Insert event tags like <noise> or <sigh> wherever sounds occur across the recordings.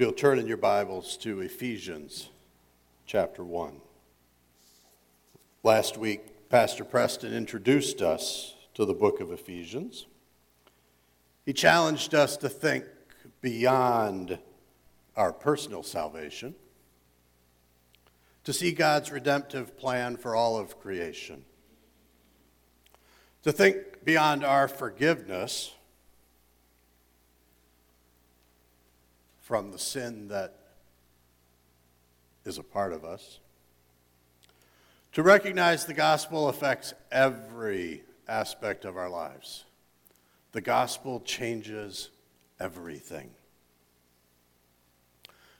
You'll turn in your Bibles to Ephesians chapter 1. Last week, Pastor Preston introduced us to the book of Ephesians. He challenged us to think beyond our personal salvation, to see God's redemptive plan for all of creation, to think beyond our forgiveness from the sin that is a part of us. To recognize the gospel affects every aspect of our lives. The gospel changes everything.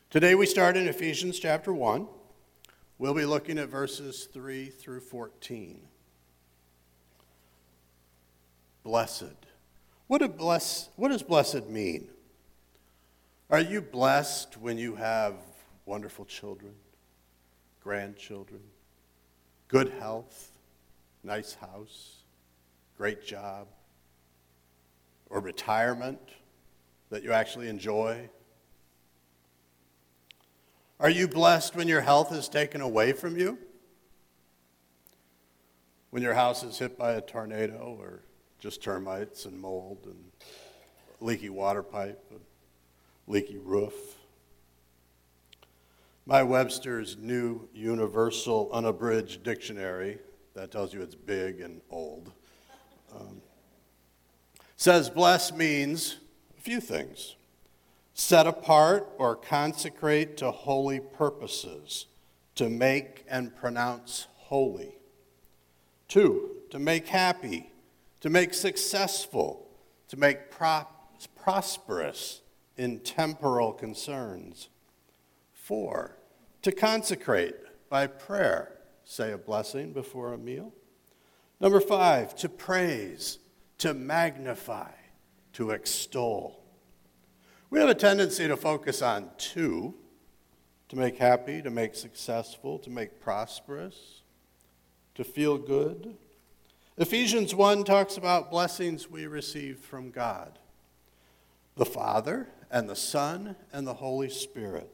Today we start in Ephesians chapter 1. We'll be looking at verses 3 through 14. Blessed. What, bless, what does blessed mean? Are you blessed when you have wonderful children, grandchildren, good health, nice house, great job, or retirement that you actually enjoy? Are you blessed when your health is taken away from you? When your house is hit by a tornado or just termites and mold and leaky water pipe? Leaky roof. My Webster's New Universal Unabridged Dictionary, that tells you it's big and old, um, says bless means a few things set apart or consecrate to holy purposes, to make and pronounce holy. Two, to make happy, to make successful, to make pro- prosperous, in temporal concerns. Four, to consecrate by prayer, say a blessing before a meal. Number five, to praise, to magnify, to extol. We have a tendency to focus on two to make happy, to make successful, to make prosperous, to feel good. Ephesians 1 talks about blessings we receive from God the Father and the Son and the Holy Spirit.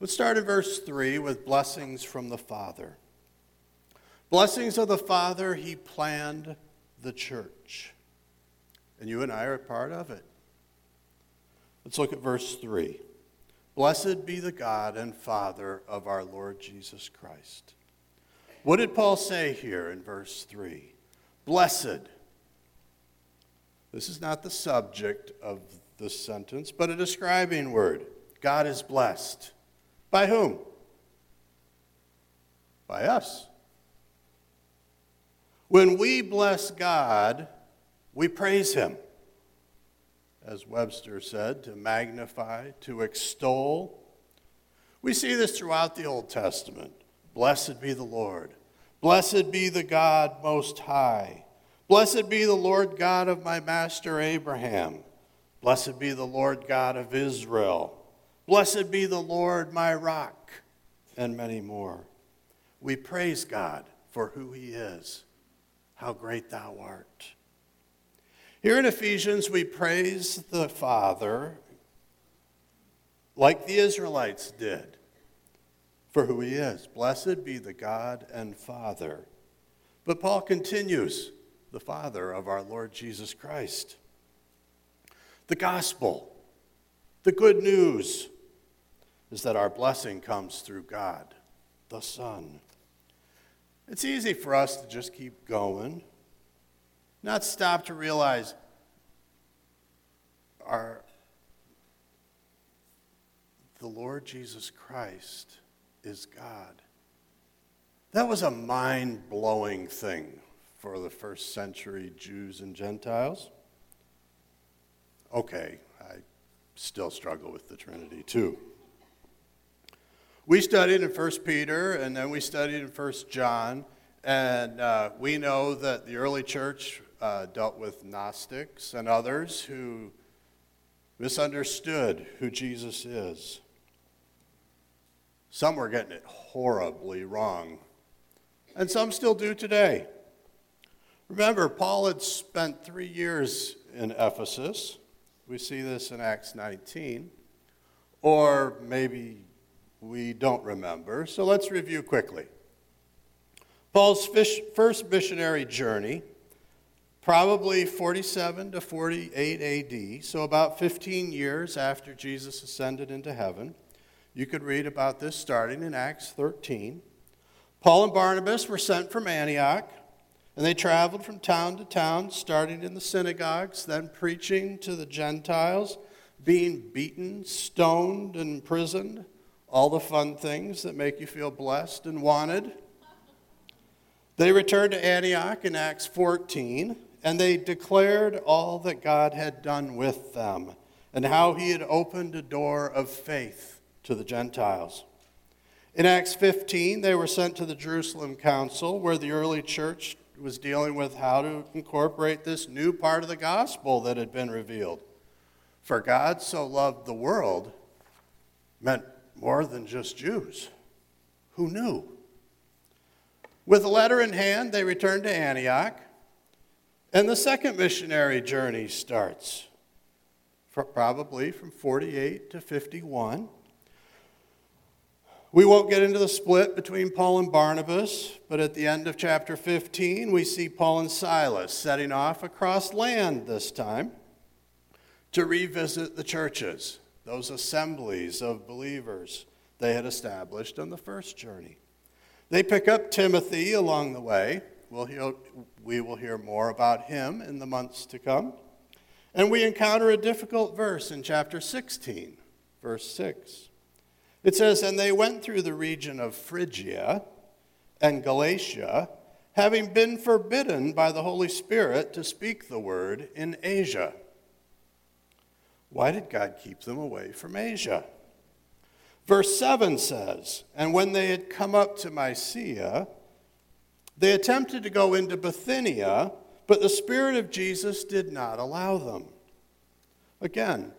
Let's start in verse 3 with blessings from the Father. Blessings of the Father, He planned the church. And you and I are a part of it. Let's look at verse 3. Blessed be the God and Father of our Lord Jesus Christ. What did Paul say here in verse 3? Blessed. This is not the subject of this sentence, but a describing word. God is blessed. By whom? By us. When we bless God, we praise Him. As Webster said, to magnify, to extol. We see this throughout the Old Testament. Blessed be the Lord. Blessed be the God Most High. Blessed be the Lord God of my master Abraham. Blessed be the Lord God of Israel. Blessed be the Lord my rock, and many more. We praise God for who he is. How great thou art. Here in Ephesians, we praise the Father like the Israelites did for who he is. Blessed be the God and Father. But Paul continues, the Father of our Lord Jesus Christ the gospel, the good news is that our blessing comes through God, the Son. It's easy for us to just keep going, not stop to realize our the Lord Jesus Christ is God. That was a mind blowing thing for the first century Jews and Gentiles okay, I still struggle with the Trinity too. We studied in 1 Peter and then we studied in 1 John, and uh, we know that the early church uh, dealt with Gnostics and others who misunderstood who Jesus is. Some were getting it horribly wrong, and some still do today. Remember, Paul had spent three years in Ephesus. We see this in Acts 19. or maybe we don't remember. So let's review quickly. Paul's first missionary journey, probably 47 to 48 AD, so about 15 years after Jesus ascended into heaven. You could read about this starting in Acts 13. Paul and Barnabas were sent from Antioch, and they traveled from town to town, starting in the synagogues, then preaching to the Gentiles, being beaten, stoned, and imprisoned. All the fun things that make you feel blessed and wanted. They returned to Antioch in Acts 14, and they declared all that God had done with them and how he had opened a door of faith to the Gentiles. In Acts 15, they were sent to the Jerusalem Council, where the early church was dealing with how to incorporate this new part of the gospel that had been revealed. For God so loved the world meant more than just Jews. Who knew? With a letter in hand, they returned to Antioch, and the second missionary journey starts, probably from 48 to 51. We won't get into the split between Paul and Barnabas, but at the end of chapter 15, we see Paul and Silas setting off across land this time to revisit the churches, those assemblies of believers they had established on the first journey. They pick up Timothy along the way. We'll hear, we will hear more about him in the months to come. And we encounter a difficult verse in chapter 16, verse 6. It says, And they went through the region of Phrygia and Galatia, having been forbidden by the Holy Spirit to speak the word in Asia. Why did God keep them away from Asia? Verse 7 says, And when they had come up to Mysia, they attempted to go into Bithynia, but the Spirit of Jesus did not allow them. Again,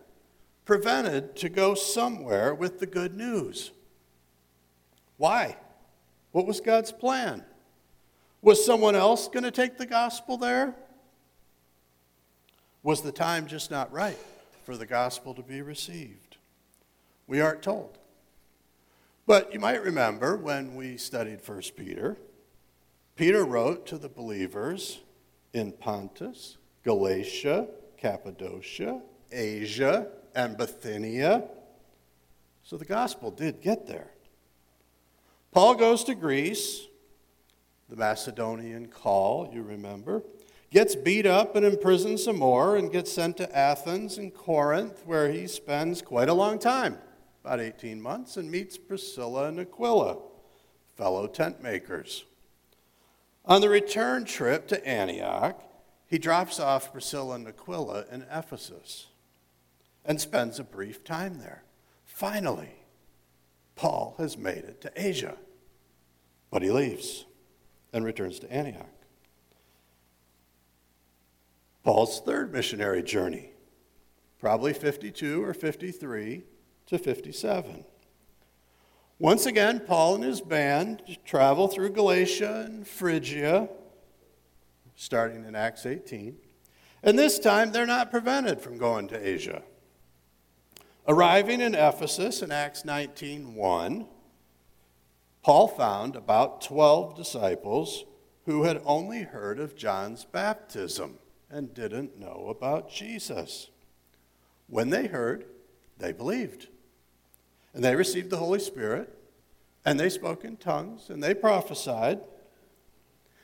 prevented to go somewhere with the good news. Why? What was God's plan? Was someone else going to take the gospel there? Was the time just not right for the gospel to be received? We aren't told. But you might remember when we studied 1 Peter, Peter wrote to the believers in Pontus, Galatia, Cappadocia, Asia, and Bithynia. So the gospel did get there. Paul goes to Greece, the Macedonian call, you remember, gets beat up and imprisoned some more, and gets sent to Athens and Corinth, where he spends quite a long time, about 18 months, and meets Priscilla and Aquila, fellow tent makers. On the return trip to Antioch, he drops off Priscilla and Aquila in Ephesus and spends a brief time there. Finally, Paul has made it to Asia, but he leaves and returns to Antioch. Paul's third missionary journey, probably 52 or 53 to 57. Once again, Paul and his band travel through Galatia and Phrygia, starting in Acts 18. And this time, they're not prevented from going to Asia. Arriving in Ephesus in Acts 19:1, Paul found about 12 disciples who had only heard of John's baptism and didn't know about Jesus. When they heard, they believed. And they received the Holy Spirit, and they spoke in tongues, and they prophesied.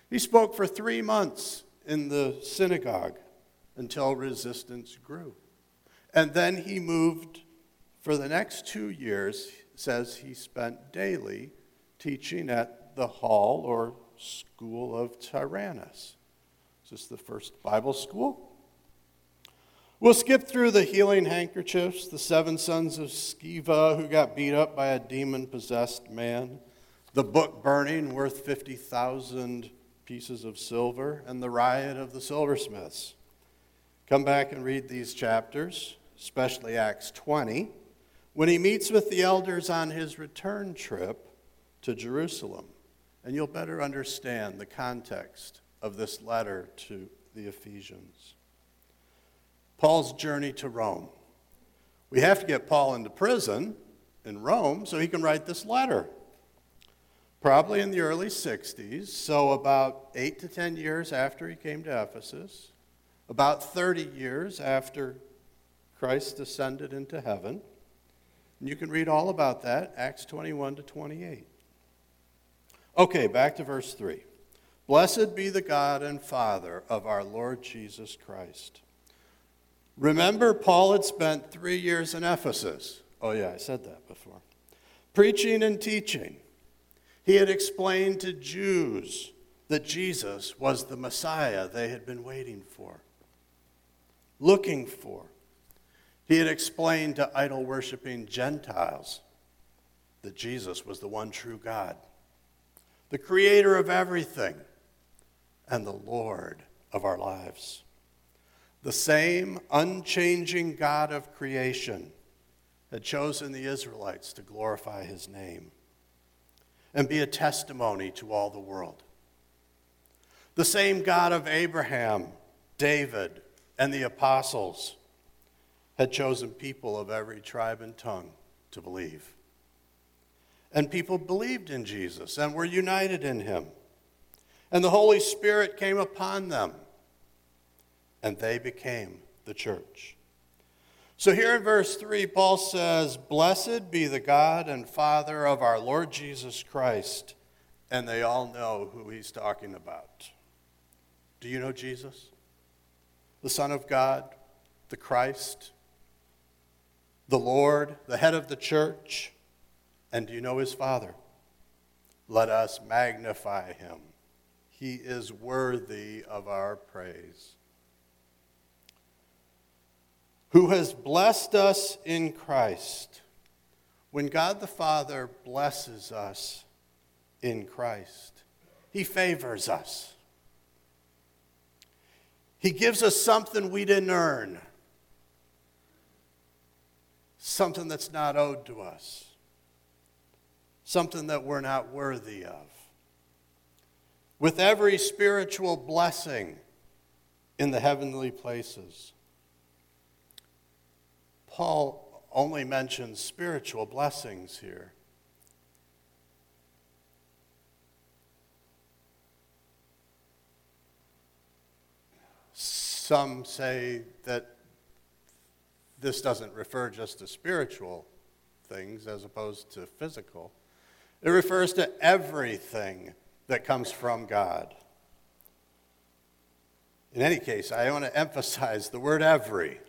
He spoke for three months in the synagogue until resistance grew. And then he moved for the next two years, says he spent daily teaching at the hall or school of Tyrannus. Is this the first Bible school? We'll skip through the healing handkerchiefs, the seven sons of Sceva who got beat up by a demon possessed man, the book burning worth 50,000 pieces of silver, and the riot of the silversmiths. Come back and read these chapters, especially Acts 20 when he meets with the elders on his return trip to Jerusalem. And you'll better understand the context of this letter to the Ephesians. Paul's journey to Rome. We have to get Paul into prison in Rome so he can write this letter. Probably in the early 60s, so about eight to 10 years after he came to Ephesus, about 30 years after Christ ascended into heaven. And you can read all about that, Acts 21 to 28. Okay, back to verse 3. Blessed be the God and Father of our Lord Jesus Christ. Remember, Paul had spent three years in Ephesus. Oh, yeah, I said that before. Preaching and teaching. He had explained to Jews that Jesus was the Messiah they had been waiting for, looking for. He had explained to idol worshiping Gentiles that Jesus was the one true God, the creator of everything, and the Lord of our lives. The same unchanging God of creation had chosen the Israelites to glorify his name and be a testimony to all the world. The same God of Abraham, David, and the apostles had chosen people of every tribe and tongue to believe. And people believed in Jesus and were united in him. And the Holy Spirit came upon them, and they became the church. So here in verse 3, Paul says, Blessed be the God and Father of our Lord Jesus Christ. And they all know who he's talking about. Do you know Jesus? The Son of God, the Christ, the Lord, the head of the church. And do you know his Father? Let us magnify him. He is worthy of our praise who has blessed us in Christ. When God the Father blesses us in Christ, He favors us. He gives us something we didn't earn, something that's not owed to us, something that we're not worthy of. With every spiritual blessing in the heavenly places. Paul only mentions spiritual blessings here. Some say that this doesn't refer just to spiritual things as opposed to physical. It refers to everything that comes from God. In any case, I want to <laughs> emphasize the word every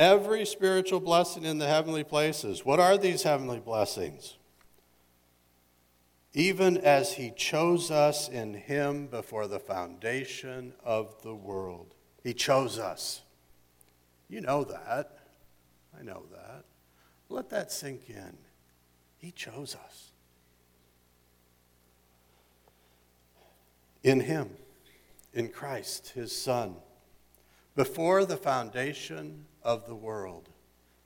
every spiritual blessing in the heavenly places. What are these heavenly blessings? Even as he chose us in him before the foundation of the world. He chose us. You know that. I know that. Let that sink in. He chose us. In him, in Christ, his Son, before the foundation of the world.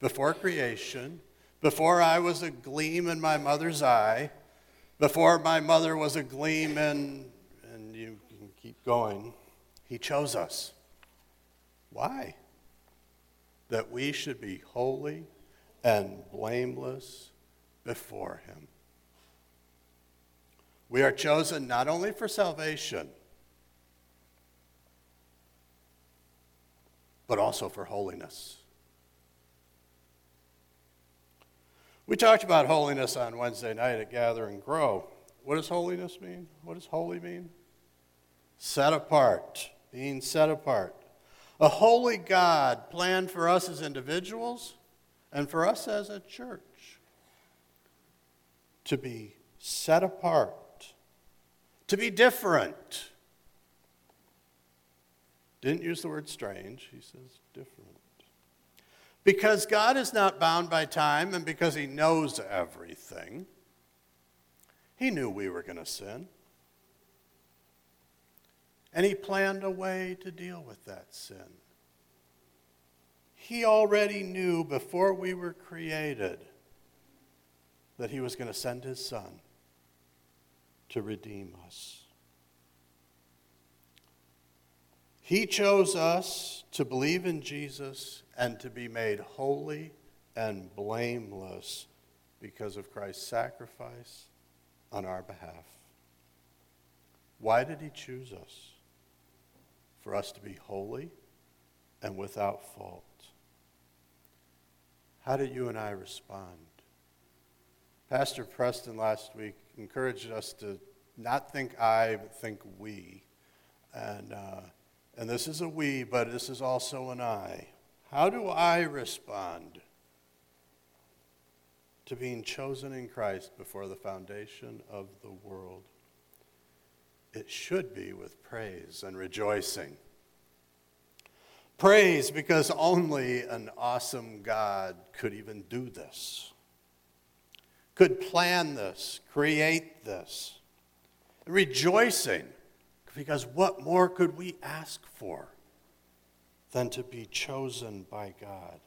Before creation, before I was a gleam in my mother's eye, before my mother was a gleam in, and you can keep going, He chose us. Why? That we should be holy and blameless before Him. We are chosen not only for salvation but also for holiness. We talked about holiness on Wednesday night at Gather and Grow. What does holiness mean? What does holy mean? Set apart, being set apart. A holy God planned for us as individuals and for us as a church to be set apart, to be different didn't use the word strange, he says different. Because God is not bound by time and because he knows everything, he knew we were going to sin. And he planned a way to deal with that sin. He already knew before we were created that he was going to send his son to redeem us. He chose us to believe in Jesus and to be made holy and blameless because of Christ's sacrifice on our behalf. Why did He choose us? For us to be holy and without fault. How do you and I respond? Pastor Preston last week encouraged us to not think I, but think we. And, uh, and this is a we, but this is also an I. How do I respond to being chosen in Christ before the foundation of the world? It should be with praise and rejoicing. Praise because only an awesome God could even do this, could plan this, create this. Rejoicing because what more could we ask for than to be chosen by God?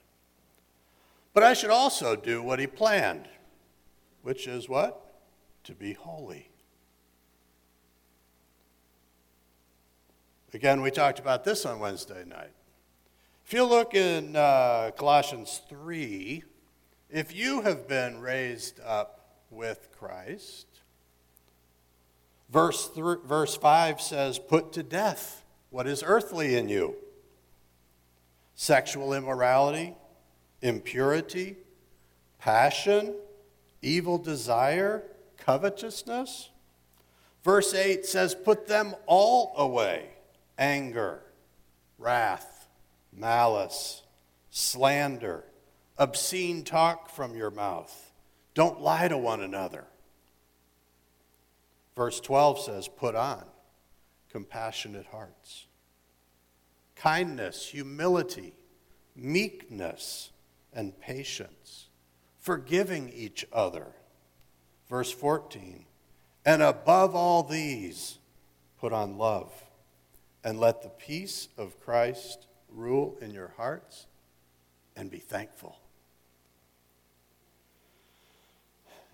But I should also do what he planned, which is what? To be holy. Again, we talked about this on Wednesday night. If you look in uh, Colossians 3, if you have been raised up with Christ, verse, th- verse 5 says, Put to death what is earthly in you sexual immorality, impurity, passion, evil desire, covetousness. Verse 8 says, Put them all away anger, wrath malice, slander, obscene talk from your mouth. Don't lie to one another. Verse 12 says, Put on compassionate hearts, kindness, humility, meekness, and patience, forgiving each other. Verse 14, and above all these, put on love, and let the peace of Christ rule in your hearts and be thankful.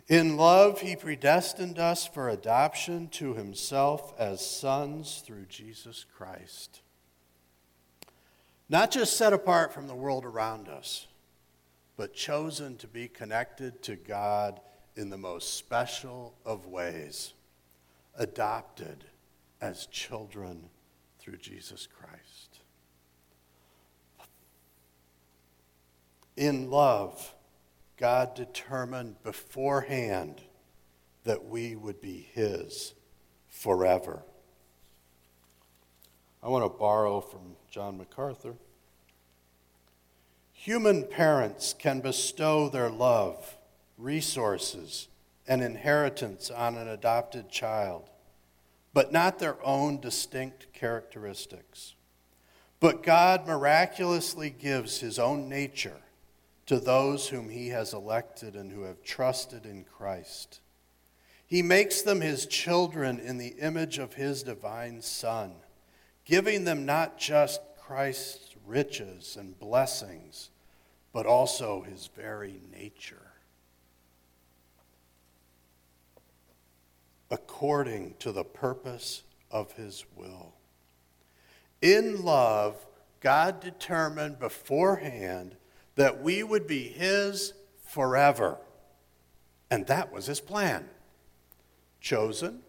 In love, he predestined us for adoption to himself as sons through Jesus Christ. Not just set apart from the world around us, but chosen to be connected to God in the most special of ways, adopted as children through Jesus Christ. In love, God determined beforehand that we would be His forever. I want to borrow from John MacArthur. Human parents can bestow their love, resources, and inheritance on an adopted child, but not their own distinct characteristics. But God miraculously gives His own nature to those whom he has elected and who have trusted in Christ. He makes them his children in the image of his divine Son, giving them not just Christ's riches and blessings, but also his very nature. According to the purpose of his will. In love, God determined beforehand that we would be His forever. And that was His plan. Chosen,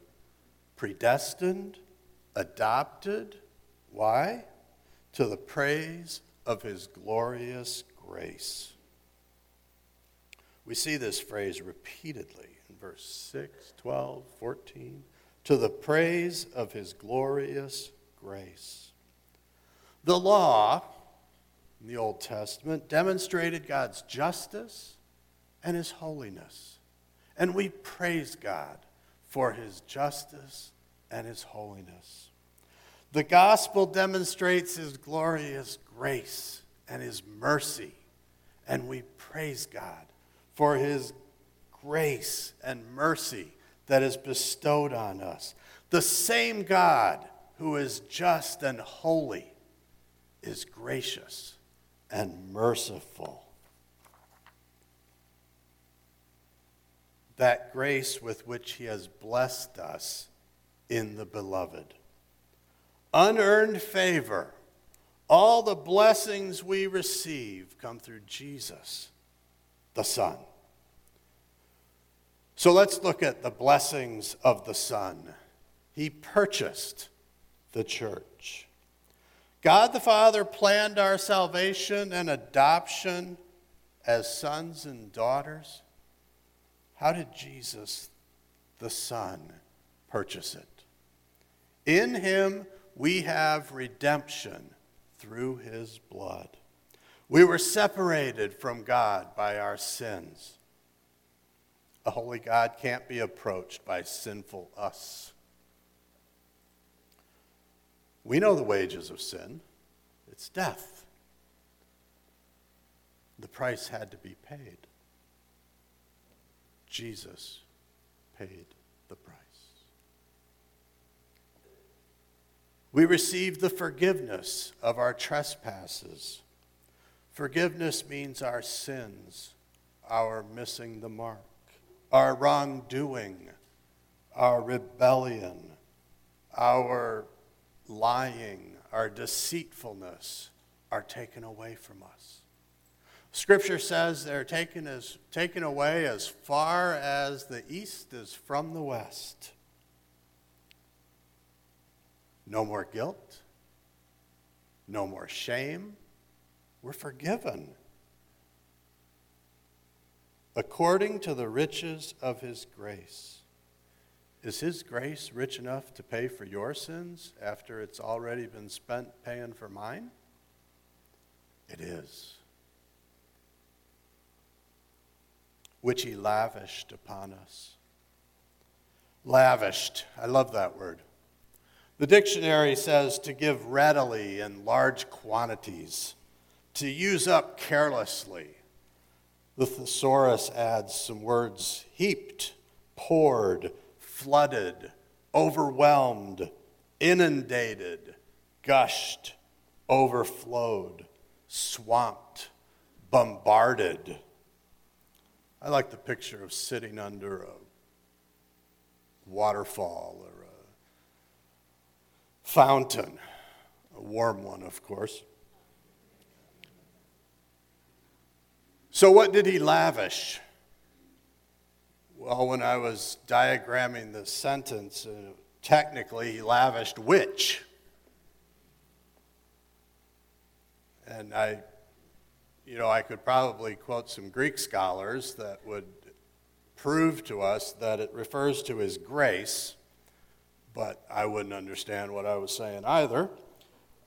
predestined, adopted. Why? To the praise of His glorious grace. We see this phrase repeatedly in verse 6, 12, 14. To the praise of His glorious grace. The law in the Old Testament demonstrated God's justice and his holiness. And we praise God for his justice and his holiness. The gospel demonstrates his glorious grace and his mercy. And we praise God for his grace and mercy that is bestowed on us. The same God who is just and holy is gracious and merciful. That grace with which He has blessed us in the Beloved. unearned favor, all the blessings we receive come through Jesus, the Son. So let's look at the blessings of the Son. He purchased the church. God the Father planned our salvation and adoption as sons and daughters. How did Jesus, the Son, purchase it? In him we have redemption through his blood. We were separated from God by our sins. A holy God can't be approached by sinful us. We know the wages of sin it's death. The price had to be paid. Jesus paid the price. We receive the forgiveness of our trespasses. Forgiveness means our sins, our missing the mark, our wrongdoing, our rebellion, our lying, our deceitfulness are taken away from us. Scripture says they're taken, as, taken away as far as the east is from the west. No more guilt, no more shame. We're forgiven according to the riches of his grace. Is his grace rich enough to pay for your sins after it's already been spent paying for mine? It is. Which he lavished upon us. Lavished. I love that word. The dictionary says to give readily in large quantities, to use up carelessly. The thesaurus adds some words heaped, poured, flooded, overwhelmed, inundated, gushed, overflowed, swamped, bombarded. I like the picture of sitting under a waterfall or a fountain, a warm one, of course. So, what did he lavish? Well, when I was diagramming the sentence, uh, technically, he lavished which? And I, you know, I could probably quote some Greek scholars that would prove to us that it refers to his grace but I wouldn't understand what I was saying either.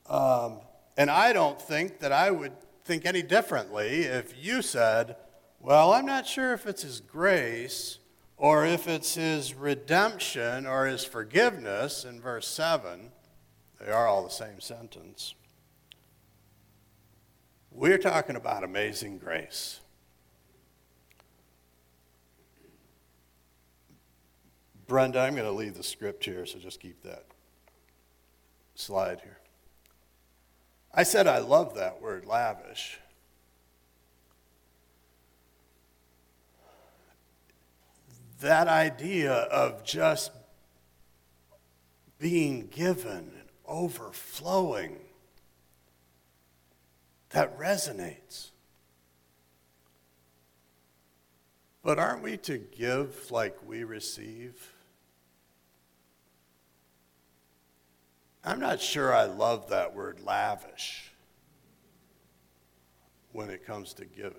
Um, and I don't think that I would think any differently if you said, Well, I'm not sure if it's His grace or if it's His redemption or His forgiveness in verse 7. They are all the same sentence. We're talking about amazing grace. Brenda, I'm going to leave the script here, so just keep that slide here. I said I love that word, lavish. That idea of just being given and overflowing, that resonates. But aren't we to give like we receive? I'm not sure I love that word lavish when it comes to giving.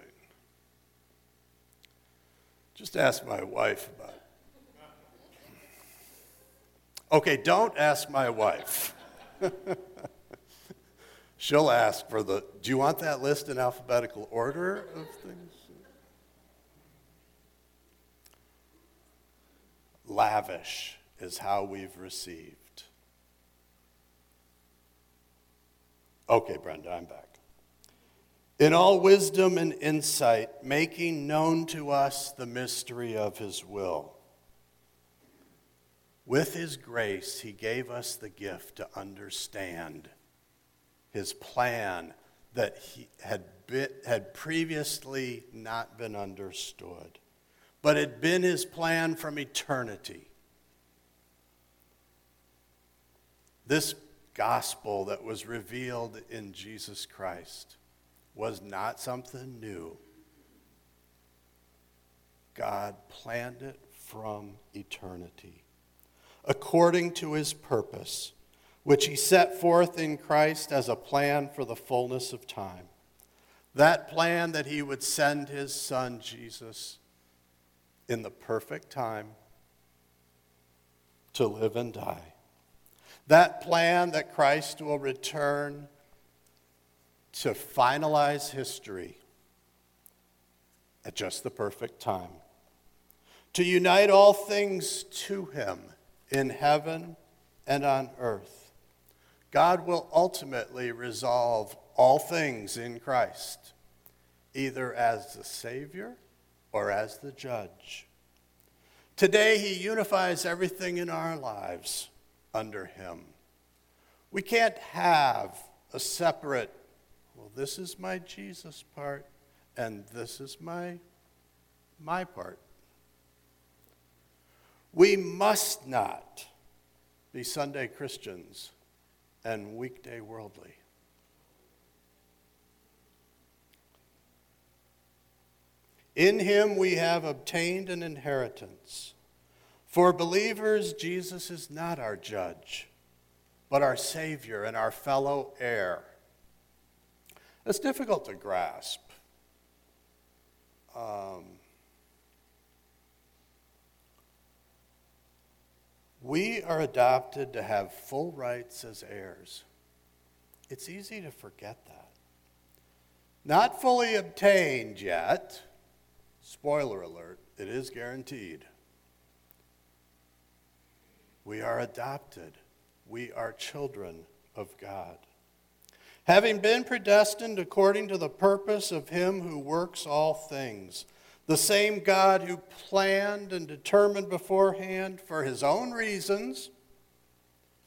Just ask my wife about it. Okay, don't ask my wife. <laughs> She'll ask for the, do you want that list in alphabetical order of things? Lavish is how we've received. Okay, Brenda, I'm back. In all wisdom and insight, making known to us the mystery of his will. With his grace, he gave us the gift to understand his plan that he had, had previously not been understood, but had been his plan from eternity. This gospel that was revealed in Jesus Christ was not something new. God planned it from eternity, according to his purpose, which he set forth in Christ as a plan for the fullness of time. That plan that he would send his son Jesus in the perfect time to live and die. That plan that Christ will return to finalize history at just the perfect time. To unite all things to him in heaven and on earth. God will ultimately resolve all things in Christ, either as the Savior or as the judge. Today, He unifies everything in our lives under Him. We can't have a separate, well, this is my Jesus part, and this is my, my part. We must not be Sunday Christians and weekday worldly. In him we have obtained an inheritance. For believers, Jesus is not our judge, but our Savior and our fellow heir. It's difficult to grasp. Um, we are adopted to have full rights as heirs. It's easy to forget that. Not fully obtained yet Spoiler alert, it is guaranteed. We are adopted. We are children of God. Having been predestined according to the purpose of Him who works all things, the same God who planned and determined beforehand for His own reasons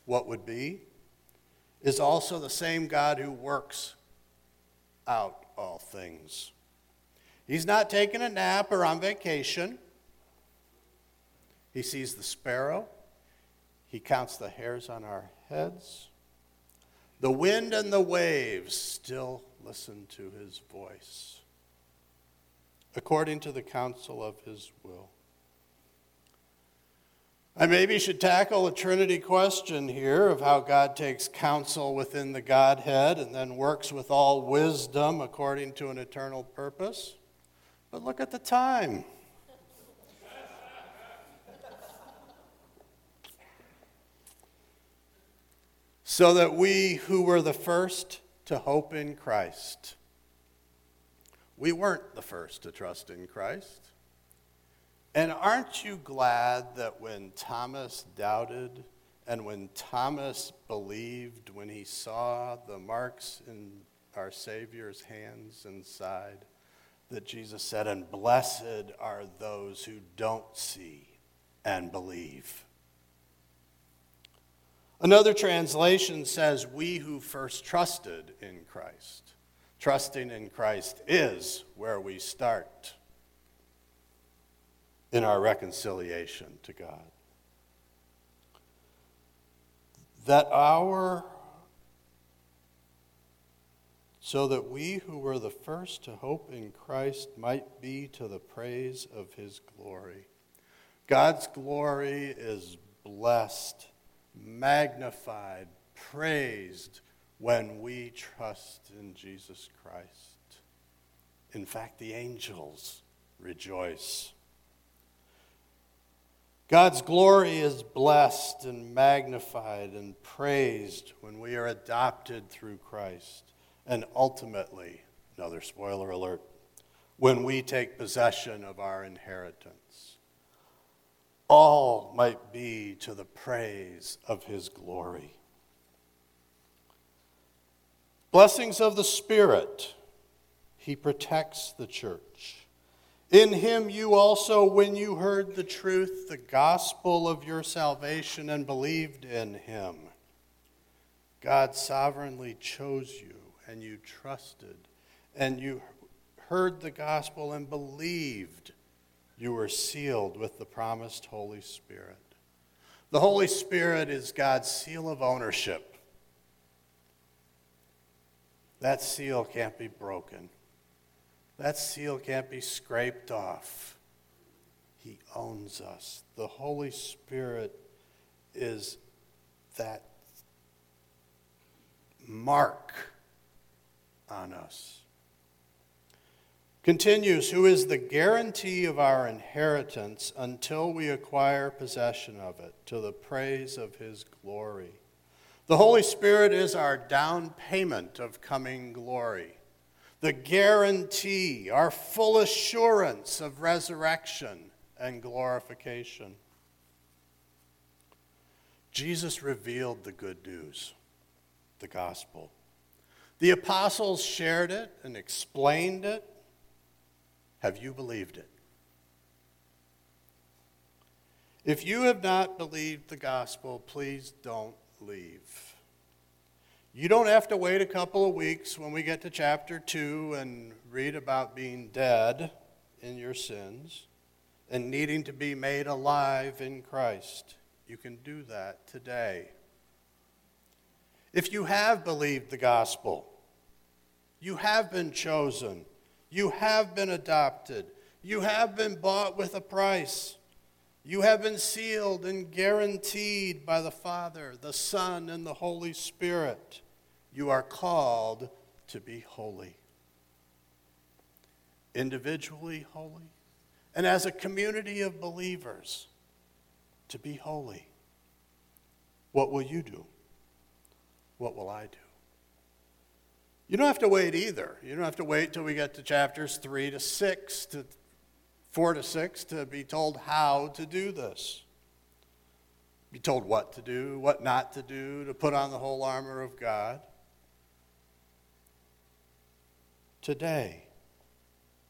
what would be, is also the same God who works out all things He's not taking a nap or on vacation. He sees the sparrow. He counts the hairs on our heads. The wind and the waves still listen to his voice, according to the counsel of his will. I maybe should tackle a Trinity question here of how God takes counsel within the Godhead and then works with all wisdom according to an eternal purpose. But look at the time. So that we who were the first to hope in Christ, we weren't the first to trust in Christ. And aren't you glad that when Thomas doubted and when Thomas believed, when he saw the marks in our Savior's hands and side, that Jesus said, and blessed are those who don't see and believe. Another translation says, We who first trusted in Christ. Trusting in Christ is where we start in our reconciliation to God. That our so that we who were the first to hope in Christ might be to the praise of his glory. God's glory is blessed, magnified, praised when we trust in Jesus Christ. In fact, the angels rejoice. God's glory is blessed and magnified and praised when we are adopted through Christ. And ultimately, another spoiler alert, when we take possession of our inheritance, all might be to the praise of his glory. Blessings of the Spirit, he protects the church. In him you also, when you heard the truth, the gospel of your salvation, and believed in him, God sovereignly chose you and you trusted and you heard the gospel and believed, you were sealed with the promised Holy Spirit. The Holy Spirit is God's seal of ownership That seal can't be broken. That seal can't be scraped off. He owns us. The Holy Spirit is that mark on us. Continues, who is the guarantee of our inheritance until we acquire possession of it, to the praise of his glory. The Holy Spirit is our down payment of coming glory, the guarantee, our full assurance of resurrection and glorification. Jesus revealed the good news, the gospel. The apostles shared it and explained it. Have you believed it? If you have not believed the gospel, please don't leave. You don't have to wait a couple of weeks when we get to chapter 2 and read about being dead in your sins and needing to be made alive in Christ. You can do that today. If you have believed the gospel, you have been chosen, you have been adopted, you have been bought with a price. You have been sealed and guaranteed by the Father, the Son, and the Holy Spirit. You are called to be holy. Individually holy, and as a community of believers, to be holy. What will you do? What will I do? You don't have to wait either. You don't have to wait till we get to chapters 3 to 6 to 4 to 6 to be told how to do this. Be told what to do, what not to do, to put on the whole armor of God. Today,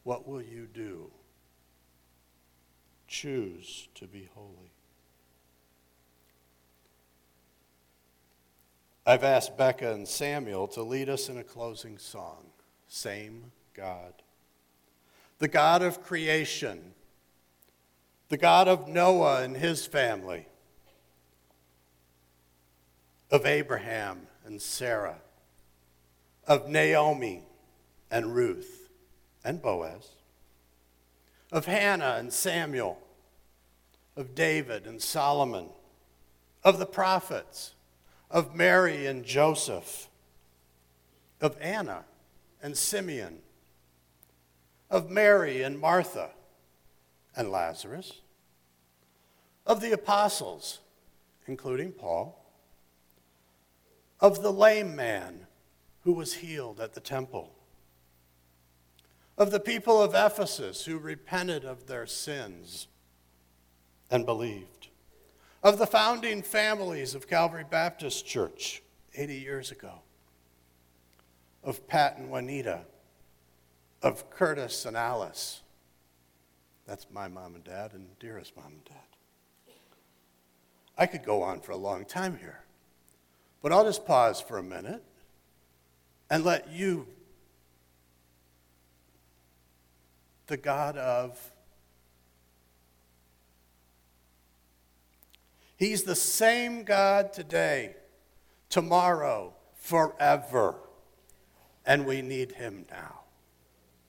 what will you do? Choose to be holy. I've asked Becca and Samuel to lead us in a closing song Same God. The God of creation, the God of Noah and his family, of Abraham and Sarah, of Naomi and Ruth and Boaz, of Hannah and Samuel, of David and Solomon, of the prophets, of Mary and Joseph, of Anna and Simeon of Mary and Martha and Lazarus, of the apostles, including Paul, of the lame man who was healed at the temple, of the people of Ephesus who repented of their sins and believed, of the founding families of Calvary Baptist Church 80 years ago, of Pat and Juanita of Curtis and Alice. That's my mom and dad and dearest mom and dad. I could go on for a long time here, but I'll just pause for a minute and let you, the God of He's the same God today, tomorrow, forever. And we need him now.